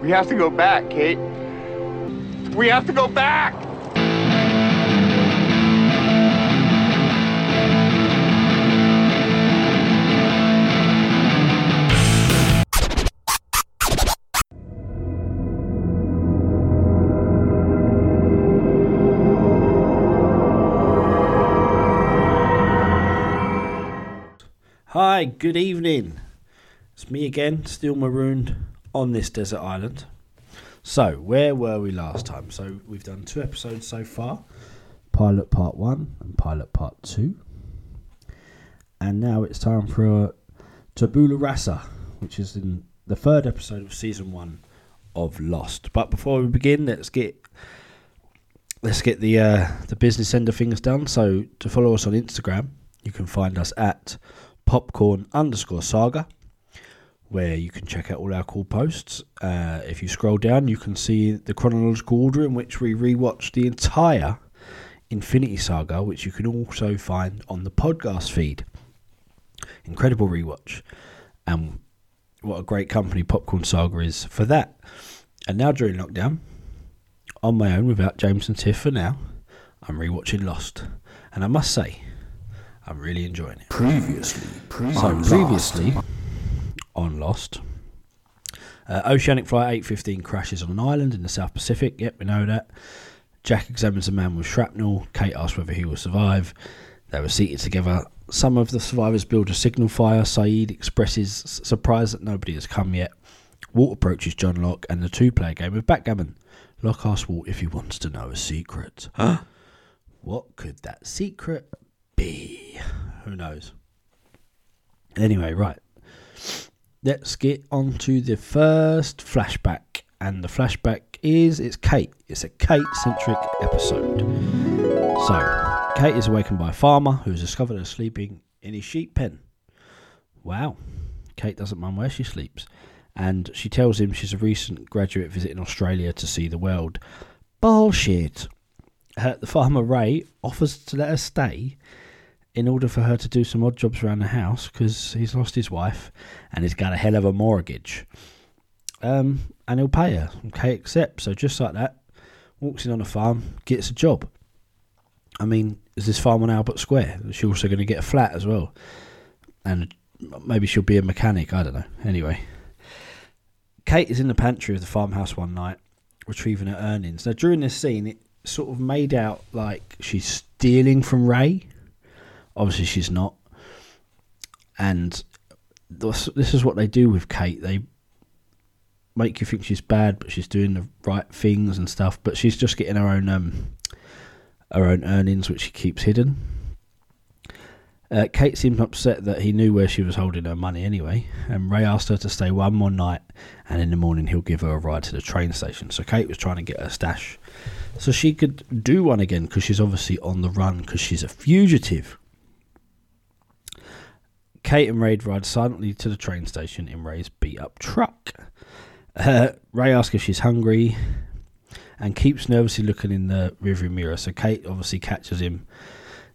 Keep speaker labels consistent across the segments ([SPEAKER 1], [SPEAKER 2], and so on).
[SPEAKER 1] We have to go back, Kate. We have to go back!
[SPEAKER 2] Hi, good evening. It's me again, still marooned on this desert island. So, where were we last time? So, we've done two episodes so far Pilot Part 1 and Pilot Part 2. And now it's time for uh, Tabula Rasa, which is in the third episode of Season 1 of Lost. But before we begin, let's get. Let's get the uh, the business end of things done. So to follow us on Instagram, you can find us at popcorn underscore saga, where you can check out all our cool posts. Uh, if you scroll down, you can see the chronological order in which we rewatched the entire Infinity Saga, which you can also find on the podcast feed. Incredible rewatch, and what a great company Popcorn Saga is for that. And now during lockdown, on my own without James and Tiff for now, I'm rewatching Lost, and I must say, I'm really enjoying it.
[SPEAKER 3] Previously,
[SPEAKER 2] So previously on Lost, uh, Oceanic Flight 815 crashes on an island in the South Pacific. Yep, we know that. Jack examines a man with shrapnel. Kate asks whether he will survive. They were seated together. Some of the survivors build a signal fire. Sayid expresses surprise that nobody has come yet. Walt approaches John Locke and the two play a game of backgammon. Locke asks Walt if he wants to know a secret. Huh? What could that secret be? Who knows? Anyway, right. Let's get on to the first flashback. And the flashback is it's Kate. It's a Kate centric episode. So, Kate is awakened by a farmer who is discovered her sleeping in his sheep pen. Wow. Kate doesn't mind where she sleeps. And she tells him she's a recent graduate visiting Australia to see the world. Bullshit. Uh, the farmer Ray offers to let her stay in order for her to do some odd jobs around the house because he's lost his wife and he's got a hell of a mortgage. Um, and he'll pay her. Kate accepts. So just like that, walks in on a farm, gets a job. I mean, is this farm on Albert Square? Is she also going to get a flat as well? And maybe she'll be a mechanic. I don't know. Anyway, Kate is in the pantry of the farmhouse one night, retrieving her earnings. Now, during this scene, it sort of made out like she's stealing from Ray. Obviously, she's not. And this, this is what they do with Kate. They make you think she's bad, but she's doing the right things and stuff. But she's just getting her own um, her own earnings, which she keeps hidden. Uh, Kate seemed upset that he knew where she was holding her money anyway, and Ray asked her to stay one more night, and in the morning he'll give her a ride to the train station. So Kate was trying to get her stash so she could do one again because she's obviously on the run because she's a fugitive. Kate and Ray ride silently to the train station in Ray's beat up truck. Uh, Ray asks if she's hungry and keeps nervously looking in the rearview mirror. So Kate obviously catches him.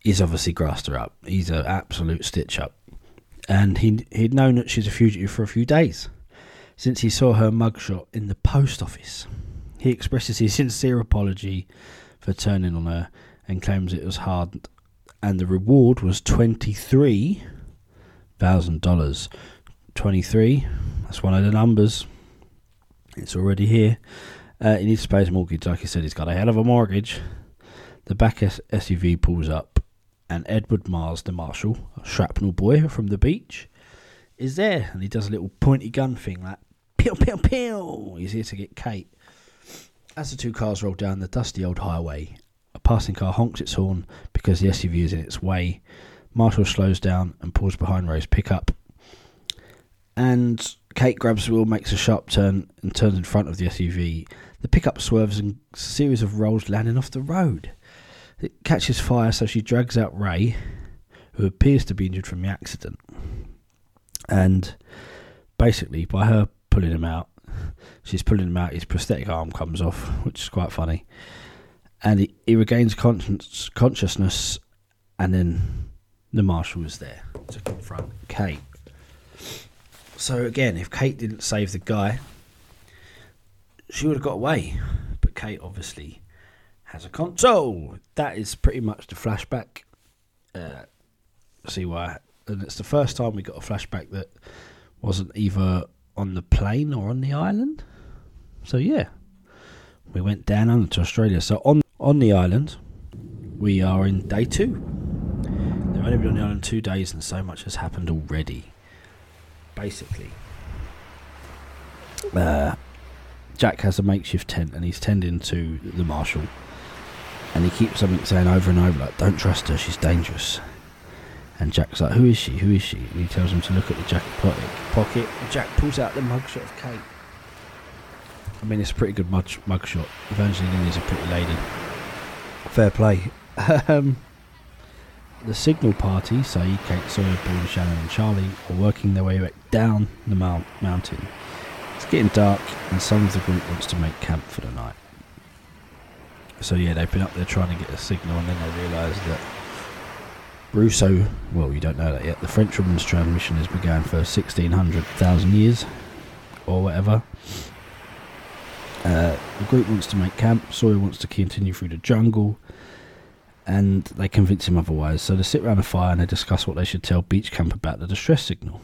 [SPEAKER 2] He's obviously grassed her up. He's an absolute stitch up. And he, he'd known that she's a fugitive for a few days since he saw her mugshot in the post office. He expresses his sincere apology for turning on her and claims it was hard and the reward was twenty-three thousand dollars. Twenty-three. That's one of the numbers. It's already here. Uh, he needs to pay his mortgage. Like I said, he's got a hell of a mortgage. The back SUV pulls up, and Edward Mars, the marshal, a shrapnel boy from the beach, is there. And he does a little pointy gun thing like, pew, pew, pew. He's here to get Kate. As the two cars roll down the dusty old highway, a passing car honks its horn because the SUV is in its way. Marshall slows down and pulls behind Ray's pickup. And Kate grabs the wheel, makes a sharp turn, and turns in front of the SUV. The pickup swerves and a series of rolls landing off the road. It catches fire, so she drags out Ray, who appears to be injured from the accident. And basically, by her pulling him out, she's pulling him out, his prosthetic arm comes off, which is quite funny. And he, he regains conscience, consciousness, and then the marshal was there to confront Kate. So again, if Kate didn't save the guy, she would have got away. But Kate obviously has a console. That is pretty much the flashback. Uh, see why? And it's the first time we got a flashback that wasn't either on the plane or on the island. So yeah, we went down under to Australia. So on on the island, we are in day two. They've only been on the island two days, and so much has happened already. Basically, uh, Jack has a makeshift tent, and he's tending to the marshal, and he keeps something saying over and over like, "Don't trust her; she's dangerous." And Jack's like, "Who is she? Who is she?" And he tells him to look at the jacket pocket. Pocket. Jack pulls out the mugshot of Kate. I mean, it's a pretty good mug mugshot. Evangeline is a pretty lady. Fair play. um, the signal party, Sayid Kate Sawyer, Boone, Shannon, and Charlie, are working their way back down the mount- mountain. It's getting dark, and some of the group wants to make camp for the night. So yeah, they've been up there trying to get a signal, and then they realise that Rousseau, well, you don't know that yet. The French woman's transmission has begun for 1600,000 years, or whatever. Uh, the group wants to make camp. Sawyer wants to continue through the jungle, and they convince him otherwise. So they sit around a fire and they discuss what they should tell Beach Camp about the distress signal.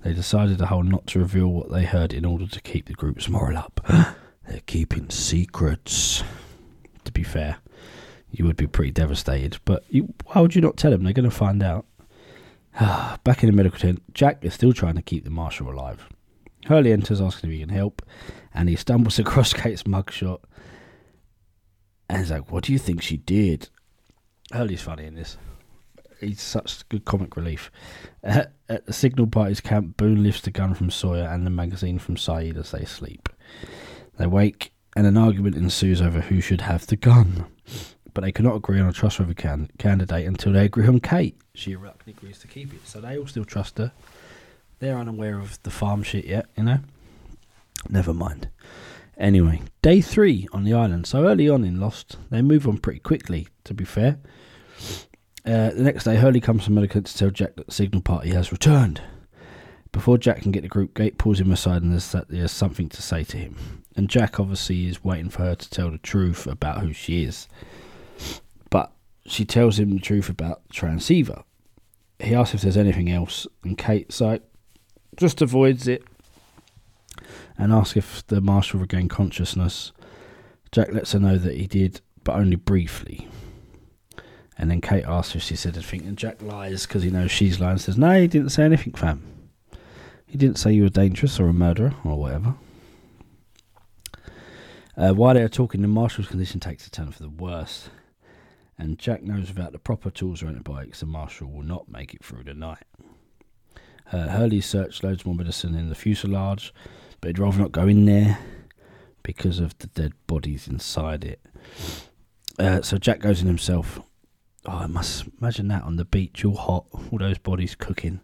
[SPEAKER 2] They decided a whole not to reveal what they heard in order to keep the group's morale up. They're keeping secrets. To be fair, you would be pretty devastated. But you, why would you not tell them? They're going to find out. Back in the medical tent, Jack is still trying to keep the marshal alive. Hurley enters asking if he can help, and he stumbles across Kate's mugshot. And he's like, What do you think she did? Hurley's funny in this. He's such good comic relief. At, at the signal party's camp, Boone lifts the gun from Sawyer and the magazine from Sayid as they sleep. They wake, and an argument ensues over who should have the gun. But they cannot agree on a trustworthy can- candidate until they agree on Kate. She reluctantly agrees to keep it, so they all still trust her. They're unaware of the farm shit yet, you know? Never mind. Anyway, day three on the island. So early on in Lost, they move on pretty quickly, to be fair. Uh, the next day, Hurley comes from Milliken to tell Jack that the signal party has returned. Before Jack can get the group, Kate pulls him aside and there's, there's something to say to him. And Jack obviously is waiting for her to tell the truth about who she is. But she tells him the truth about transceiver. He asks if there's anything else, and Kate's like, just avoids it and ask if the marshal regained consciousness. Jack lets her know that he did, but only briefly. And then Kate asks if she said anything, and Jack lies because he knows she's lying. Says, "No, he didn't say anything, fam. He didn't say you were dangerous or a murderer or whatever." Uh, while they are talking, the marshal's condition takes a turn for the worse, and Jack knows without the proper tools or antibiotics, the marshal will not make it through the night. Uh, Hurley searched loads more medicine in the fuselage, but he'd rather not go in there because of the dead bodies inside it. Uh, so Jack goes in himself. Oh, I must imagine that on the beach, all hot, all those bodies cooking.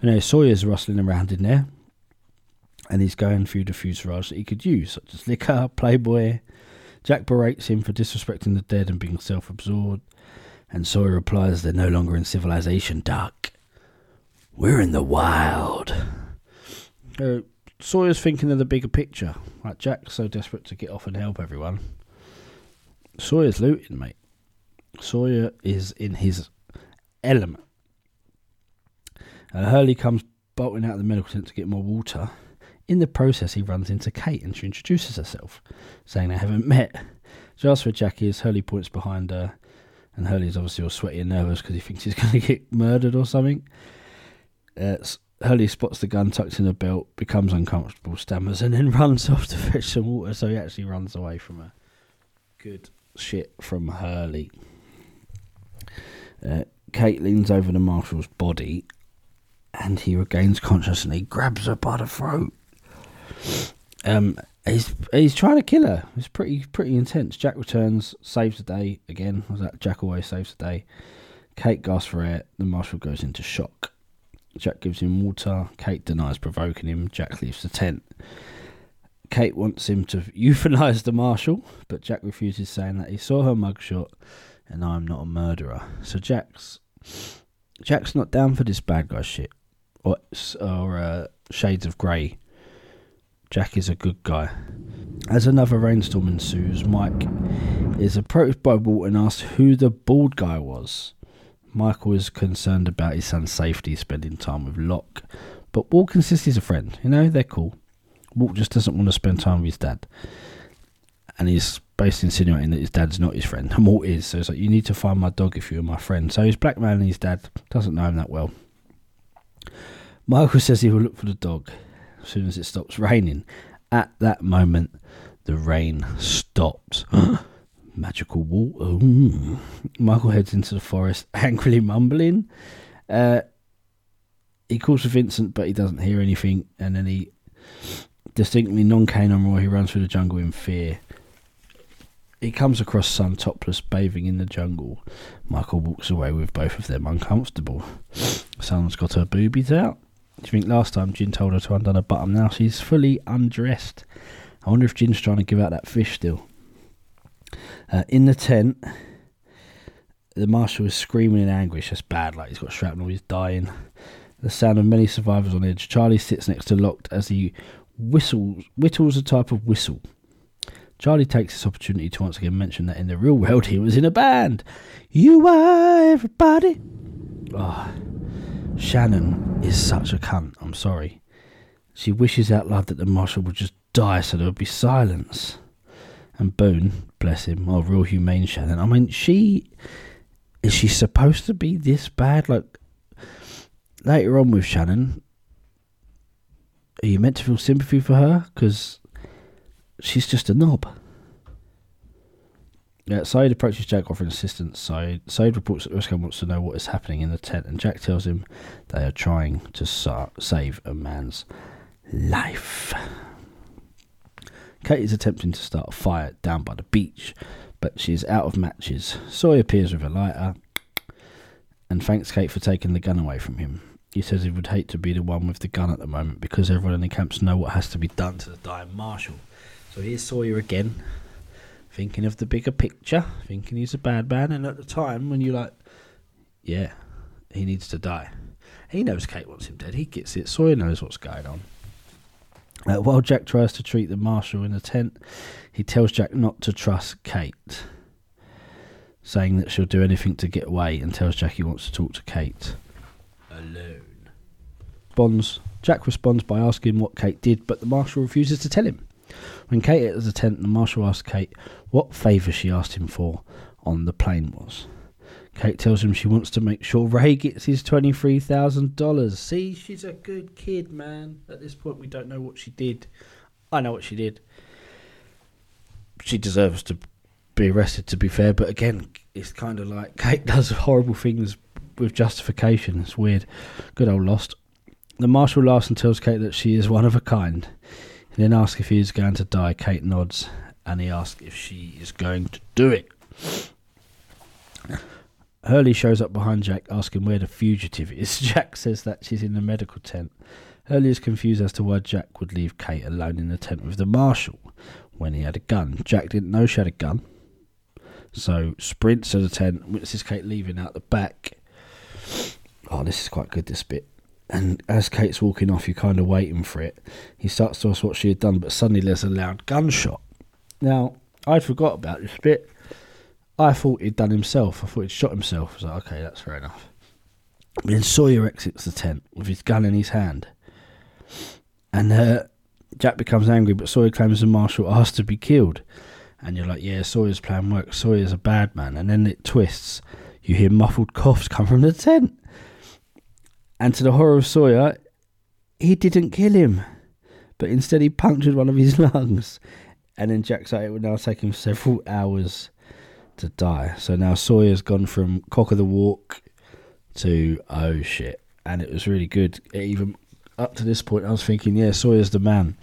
[SPEAKER 2] You know, Sawyer's rustling around in there, and he's going through the fuselage that he could use, such as liquor, Playboy. Jack berates him for disrespecting the dead and being self absorbed, and Sawyer replies, They're no longer in civilization, Doc. We're in the wild. Uh, Sawyer's thinking of the bigger picture. Like Jack's so desperate to get off and help everyone. Sawyer's looting, mate. Sawyer is in his element. Uh, Hurley comes bolting out of the medical tent to get more water. In the process, he runs into Kate and she introduces herself, saying they haven't met. She asks where Jack is. Hurley points behind her, and Hurley's obviously all sweaty and nervous because he thinks he's going to get murdered or something. Uh, Hurley spots the gun tucked in her belt, becomes uncomfortable, stammers, and then runs off to fetch some water. So he actually runs away from her. Good shit from Hurley. Uh, Kate leans over the marshal's body, and he regains consciousness and he grabs her by the throat. Um, he's he's trying to kill her. It's pretty pretty intense. Jack returns, saves the day again. Was that Jack always saves the day? Kate gasps for air. The marshal goes into shock. Jack gives him water. Kate denies provoking him. Jack leaves the tent. Kate wants him to euthanize the marshal, but Jack refuses, saying that he saw her mugshot and I'm not a murderer. So Jack's Jack's not down for this bad guy shit or or uh, shades of grey. Jack is a good guy. As another rainstorm ensues, Mike is approached by Walt and asks who the bald guy was. Michael is concerned about his son's safety, spending time with Locke, but Walt insists he's a friend. You know, they're cool. Walt just doesn't want to spend time with his dad. And he's basically insinuating that his dad's not his friend. And Walt is. So it's like, you need to find my dog if you're my friend. So he's blackmailing his dad. Doesn't know him that well. Michael says he will look for the dog as soon as it stops raining. At that moment, the rain stops. Magical water. Ooh. Michael heads into the forest, angrily mumbling. Uh, he calls for Vincent, but he doesn't hear anything. And then he, distinctly non-canine roar, he runs through the jungle in fear. He comes across Sun topless, bathing in the jungle. Michael walks away with both of them uncomfortable. Sun's got her boobies out. Do you think last time Jin told her to undone her bottom? Now she's fully undressed. I wonder if Jin's trying to give out that fish still. Uh, in the tent, the marshal is screaming in anguish. That's bad, like he's got shrapnel, he's dying. The sound of many survivors on edge. Charlie sits next to Locke as he whistles, whittles a type of whistle. Charlie takes this opportunity to once again mention that in the real world he was in a band. You are everybody. Oh, Shannon is such a cunt. I'm sorry. She wishes out loud that the marshal would just die so there would be silence. And Boone, bless him, oh, real humane Shannon. I mean, she is she supposed to be this bad? Like later on with Shannon, are you meant to feel sympathy for her? Because she's just a knob. Yeah, Sayid approaches Jack offering assistance. Sayid, Sayid reports that Roscoe wants to know what is happening in the tent, and Jack tells him they are trying to sa- save a man's life. Kate is attempting to start a fire down by the beach, but she is out of matches. Sawyer appears with a lighter and thanks Kate for taking the gun away from him. He says he would hate to be the one with the gun at the moment because everyone in the camps know what has to be done to the dying marshal. So here's Sawyer again, thinking of the bigger picture, thinking he's a bad man, and at the time when you're like, yeah, he needs to die. He knows Kate wants him dead. He gets it. Sawyer knows what's going on. Uh, while Jack tries to treat the marshal in the tent, he tells Jack not to trust Kate, saying that she'll do anything to get away, and tells Jack he wants to talk to Kate alone. Bonds. Jack responds by asking what Kate did, but the marshal refuses to tell him. When Kate enters the tent, the marshal asks Kate what favour she asked him for on the plane was. Kate tells him she wants to make sure Ray gets his $23,000. See, she's a good kid, man. At this point, we don't know what she did. I know what she did. She deserves to be arrested, to be fair, but again, it's kind of like Kate does horrible things with justification. It's weird. Good old Lost. The marshal laughs and tells Kate that she is one of a kind. He then asks if he is going to die. Kate nods, and he asks if she is going to do it. Hurley shows up behind Jack, asking where the fugitive is. Jack says that she's in the medical tent. Hurley is confused as to why Jack would leave Kate alone in the tent with the marshal when he had a gun. Jack didn't know she had a gun, so sprints to the tent, witnesses Kate leaving out the back. Oh, this is quite good, this bit. And as Kate's walking off, you're kind of waiting for it. He starts to ask what she had done, but suddenly there's a loud gunshot. Now, I'd forgot about this bit. I thought he'd done himself. I thought he'd shot himself. I was like, okay, that's fair enough. Then Sawyer exits the tent with his gun in his hand. And uh, Jack becomes angry, but Sawyer claims the marshal asked to be killed. And you're like, yeah, Sawyer's plan works. Sawyer's a bad man. And then it twists. You hear muffled coughs come from the tent. And to the horror of Sawyer, he didn't kill him, but instead he punctured one of his lungs. And then Jack said it would now take him several hours to die. So now Sawyer's gone from cock of the walk to oh shit. And it was really good. Even up to this point, I was thinking, yeah, Sawyer's the man.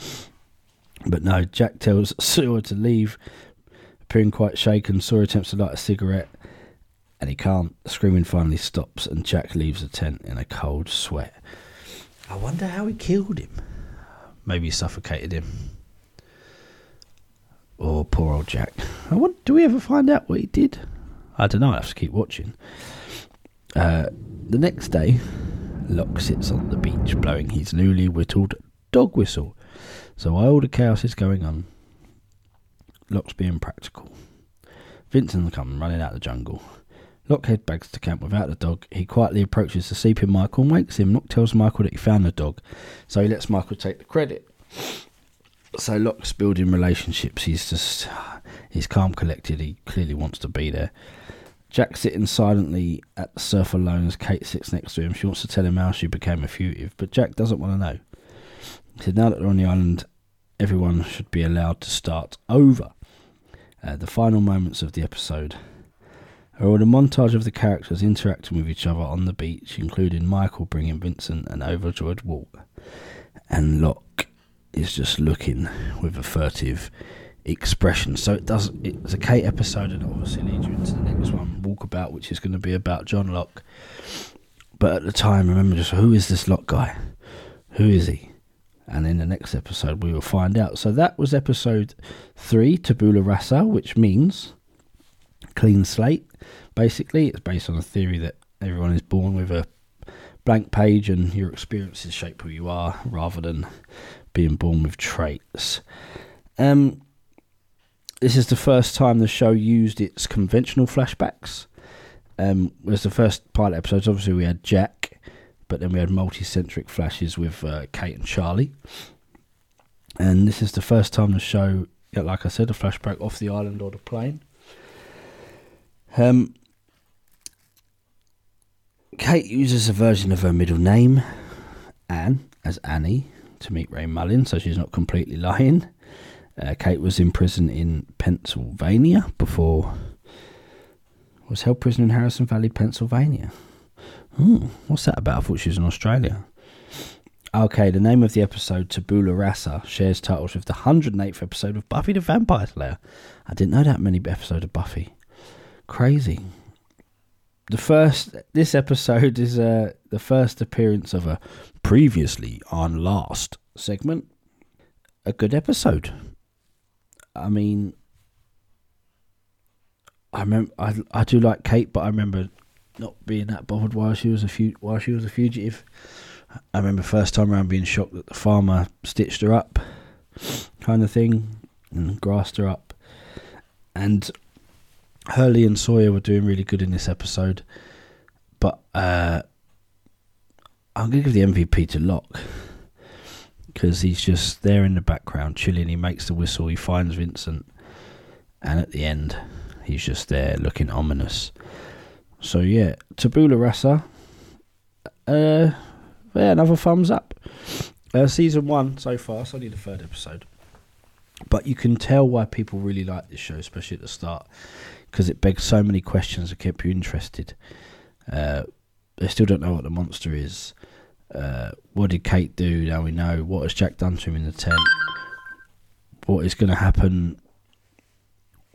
[SPEAKER 2] But no, Jack tells Sawyer to leave, appearing quite shaken. Sawyer attempts to light a cigarette, and he can't. Screaming finally stops, and Jack leaves the tent in a cold sweat. I wonder how he killed him. Maybe suffocated him. Oh, poor old Jack. Do we ever find out what he did? I don't know. I have to keep watching. Uh, the next day, Locke sits on the beach blowing his newly whittled dog whistle. So while all the chaos is going on, Locke's being practical. Vincent comes running out of the jungle. Locke heads to camp without the dog. He quietly approaches the sleeping Michael and wakes him. Locke tells Michael that he found the dog, so he lets Michael take the credit. So Locke's building relationships. He's just he's calm, collected. He clearly wants to be there. Jack sitting silently at the surf alone as Kate sits next to him. She wants to tell him how she became a fugitive, but Jack doesn't want to know. He said, "Now that they're on the island, everyone should be allowed to start over." Uh, the final moments of the episode are all a montage of the characters interacting with each other on the beach, including Michael bringing Vincent an overjoyed walk, and Locke is just looking with a furtive expression. So it does. It's a Kate episode, and obviously leads you into the next one, Walkabout, which is going to be about John Locke. But at the time, remember just who is this Locke guy? Who is he? And in the next episode, we will find out. So that was episode three, Tabula Rasa, which means clean slate. Basically, it's based on a theory that everyone is born with a blank page and your experiences shape who you are rather than being born with traits. Um, this is the first time the show used its conventional flashbacks. Um, was the first pilot episodes. Obviously, we had Jack, but then we had multi-centric flashes with uh, Kate and Charlie. And this is the first time the show, like I said, a flashback off the island or the plane. Um, Kate uses a version of her middle name, Anne, as Annie, to meet Ray Mullen, so she's not completely lying. Uh, Kate was in prison in Pennsylvania before. Was held prisoner in Harrison Valley, Pennsylvania. Hmm, what's that about? I thought she was in Australia. Okay, the name of the episode, Tabula Rasa, shares titles with the 108th episode of Buffy the Vampire Slayer. I didn't know that many episodes of Buffy. Crazy. The first, this episode is uh, the first appearance of a previously on Lost segment. A good episode. I mean, I remember I I do like Kate, but I remember not being that bothered while she was a fu- while she was a fugitive. I remember first time around being shocked that the farmer stitched her up, kind of thing, and grassed her up. And Hurley and Sawyer were doing really good in this episode, but uh, I'm gonna give the MVP to Locke because he's just there in the background chilling. He makes the whistle. He finds Vincent, and at the end, he's just there looking ominous. So yeah, Tabula Rasa. Uh, yeah, another thumbs up. Uh, season one so far. It's only the third episode, but you can tell why people really like this show, especially at the start, because it begs so many questions that keep you interested. Uh, they still don't know what the monster is. Uh, what did Kate do? Now we know. What has Jack done to him in the tent? What is going to happen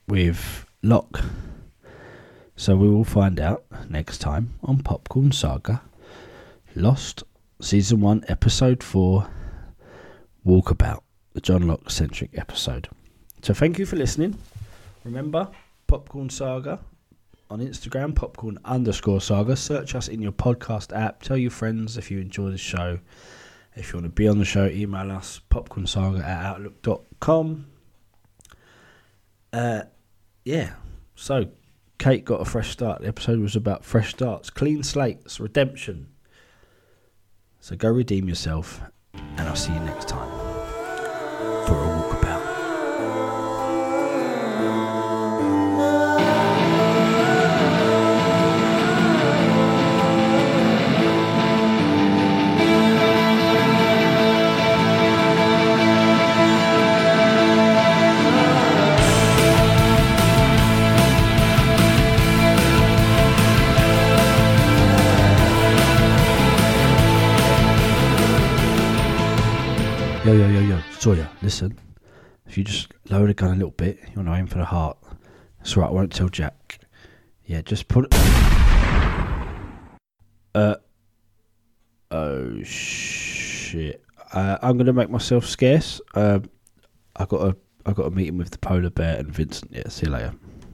[SPEAKER 2] with Locke? So we will find out next time on Popcorn Saga Lost Season 1, Episode 4 Walkabout, the John Locke centric episode. So thank you for listening. Remember, Popcorn Saga on Instagram, popcorn underscore saga. Search us in your podcast app. Tell your friends if you enjoy the show. If you want to be on the show, email us popcornsaga at outlook.com. Uh, yeah, so Kate got a fresh start. The episode was about fresh starts, clean slates, redemption. So go redeem yourself, and I'll see you next time for a walkabout. Yo, Sawyer, listen. If you just lower the gun a little bit, you want to aim for the heart. That's I won't tell Jack. Yeah, just put it. Uh. Oh, shit. Uh, I'm to make myself scarce. Um, I got a I got a meeting with the polar bear and Vincent. Yeah, see you later.